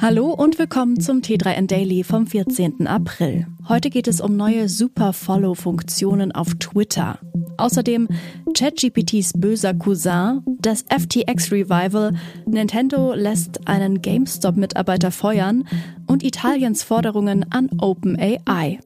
Hallo und willkommen zum T3N Daily vom 14. April. Heute geht es um neue Super-Follow-Funktionen auf Twitter. Außerdem ChatGPTs böser Cousin, das FTX Revival, Nintendo lässt einen GameStop-Mitarbeiter feuern und Italiens Forderungen an OpenAI.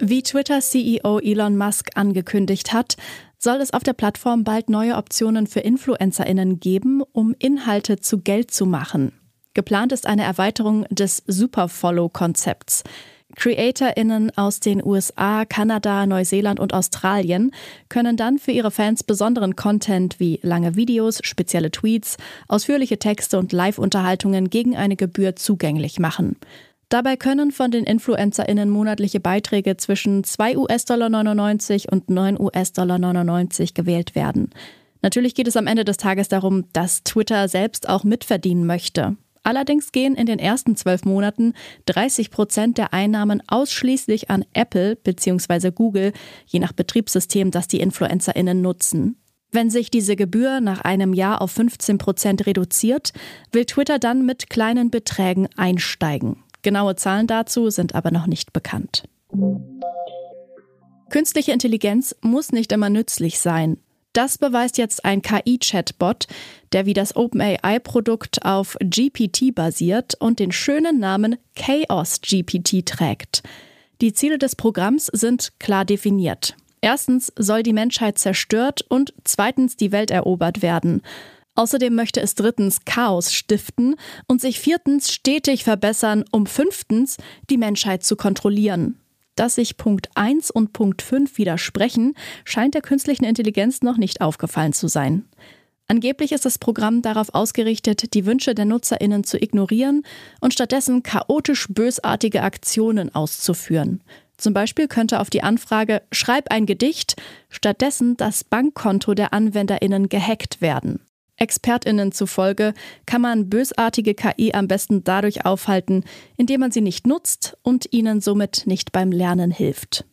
Wie Twitter-CEO Elon Musk angekündigt hat, soll es auf der Plattform bald neue Optionen für Influencerinnen geben, um Inhalte zu Geld zu machen. Geplant ist eine Erweiterung des Superfollow-Konzepts. CreatorInnen aus den USA, Kanada, Neuseeland und Australien können dann für ihre Fans besonderen Content wie lange Videos, spezielle Tweets, ausführliche Texte und Live-Unterhaltungen gegen eine Gebühr zugänglich machen. Dabei können von den InfluencerInnen monatliche Beiträge zwischen 2 US-Dollar 99 und 9 US-Dollar 99 gewählt werden. Natürlich geht es am Ende des Tages darum, dass Twitter selbst auch mitverdienen möchte. Allerdings gehen in den ersten zwölf Monaten 30 Prozent der Einnahmen ausschließlich an Apple bzw. Google, je nach Betriebssystem, das die InfluencerInnen nutzen. Wenn sich diese Gebühr nach einem Jahr auf 15 Prozent reduziert, will Twitter dann mit kleinen Beträgen einsteigen. Genaue Zahlen dazu sind aber noch nicht bekannt. Künstliche Intelligenz muss nicht immer nützlich sein. Das beweist jetzt ein KI-Chatbot, der wie das OpenAI-Produkt auf GPT basiert und den schönen Namen Chaos GPT trägt. Die Ziele des Programms sind klar definiert. Erstens soll die Menschheit zerstört und zweitens die Welt erobert werden. Außerdem möchte es drittens Chaos stiften und sich viertens stetig verbessern, um fünftens die Menschheit zu kontrollieren. Dass sich Punkt 1 und Punkt 5 widersprechen, scheint der künstlichen Intelligenz noch nicht aufgefallen zu sein. Angeblich ist das Programm darauf ausgerichtet, die Wünsche der Nutzerinnen zu ignorieren und stattdessen chaotisch bösartige Aktionen auszuführen. Zum Beispiel könnte auf die Anfrage Schreib ein Gedicht stattdessen das Bankkonto der Anwenderinnen gehackt werden. ExpertInnen zufolge kann man bösartige KI am besten dadurch aufhalten, indem man sie nicht nutzt und ihnen somit nicht beim Lernen hilft.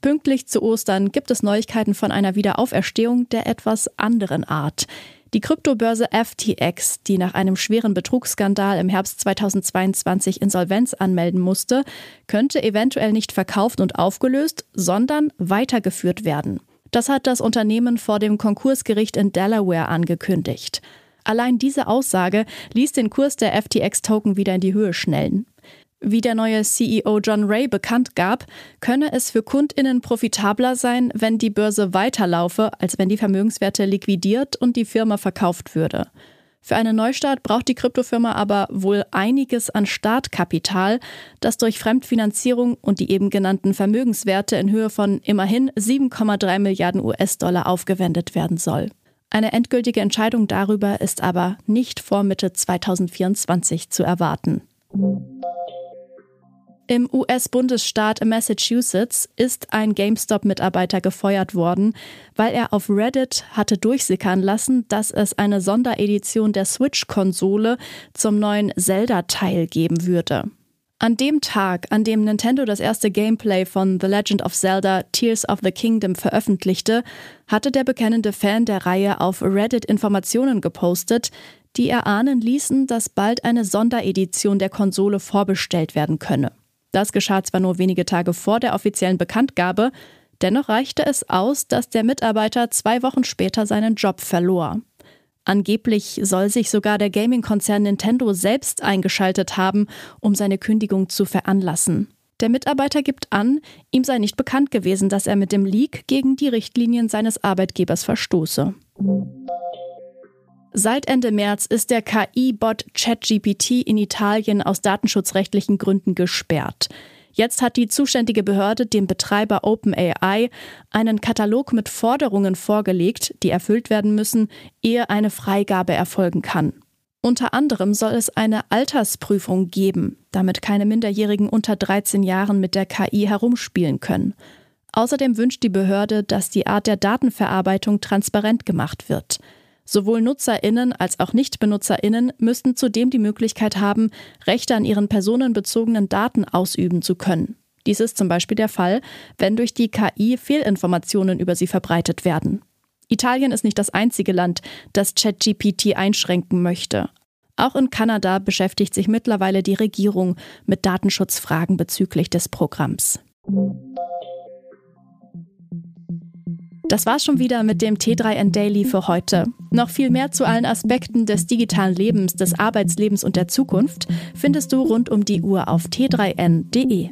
Pünktlich zu Ostern gibt es Neuigkeiten von einer Wiederauferstehung der etwas anderen Art. Die Kryptobörse FTX, die nach einem schweren Betrugsskandal im Herbst 2022 Insolvenz anmelden musste, könnte eventuell nicht verkauft und aufgelöst, sondern weitergeführt werden. Das hat das Unternehmen vor dem Konkursgericht in Delaware angekündigt. Allein diese Aussage ließ den Kurs der FTX-Token wieder in die Höhe schnellen. Wie der neue CEO John Ray bekannt gab, könne es für Kundinnen profitabler sein, wenn die Börse weiterlaufe, als wenn die Vermögenswerte liquidiert und die Firma verkauft würde. Für einen Neustart braucht die Kryptofirma aber wohl einiges an Startkapital, das durch Fremdfinanzierung und die eben genannten Vermögenswerte in Höhe von immerhin 7,3 Milliarden US-Dollar aufgewendet werden soll. Eine endgültige Entscheidung darüber ist aber nicht vor Mitte 2024 zu erwarten. Im US-Bundesstaat Massachusetts ist ein GameStop-Mitarbeiter gefeuert worden, weil er auf Reddit hatte durchsickern lassen, dass es eine Sonderedition der Switch-Konsole zum neuen Zelda-Teil geben würde. An dem Tag, an dem Nintendo das erste Gameplay von The Legend of Zelda Tears of the Kingdom veröffentlichte, hatte der bekennende Fan der Reihe auf Reddit Informationen gepostet, die erahnen ließen, dass bald eine Sonderedition der Konsole vorbestellt werden könne. Das geschah zwar nur wenige Tage vor der offiziellen Bekanntgabe, dennoch reichte es aus, dass der Mitarbeiter zwei Wochen später seinen Job verlor. Angeblich soll sich sogar der Gaming-Konzern Nintendo selbst eingeschaltet haben, um seine Kündigung zu veranlassen. Der Mitarbeiter gibt an, ihm sei nicht bekannt gewesen, dass er mit dem Leak gegen die Richtlinien seines Arbeitgebers verstoße. Seit Ende März ist der KI-Bot ChatGPT in Italien aus datenschutzrechtlichen Gründen gesperrt. Jetzt hat die zuständige Behörde dem Betreiber OpenAI einen Katalog mit Forderungen vorgelegt, die erfüllt werden müssen, ehe eine Freigabe erfolgen kann. Unter anderem soll es eine Altersprüfung geben, damit keine Minderjährigen unter 13 Jahren mit der KI herumspielen können. Außerdem wünscht die Behörde, dass die Art der Datenverarbeitung transparent gemacht wird. Sowohl Nutzerinnen als auch Nichtbenutzerinnen müssten zudem die Möglichkeit haben, Rechte an ihren personenbezogenen Daten ausüben zu können. Dies ist zum Beispiel der Fall, wenn durch die KI Fehlinformationen über sie verbreitet werden. Italien ist nicht das einzige Land, das ChatGPT einschränken möchte. Auch in Kanada beschäftigt sich mittlerweile die Regierung mit Datenschutzfragen bezüglich des Programms. Das war's schon wieder mit dem T3N Daily für heute. Noch viel mehr zu allen Aspekten des digitalen Lebens, des Arbeitslebens und der Zukunft findest du rund um die Uhr auf t3n.de.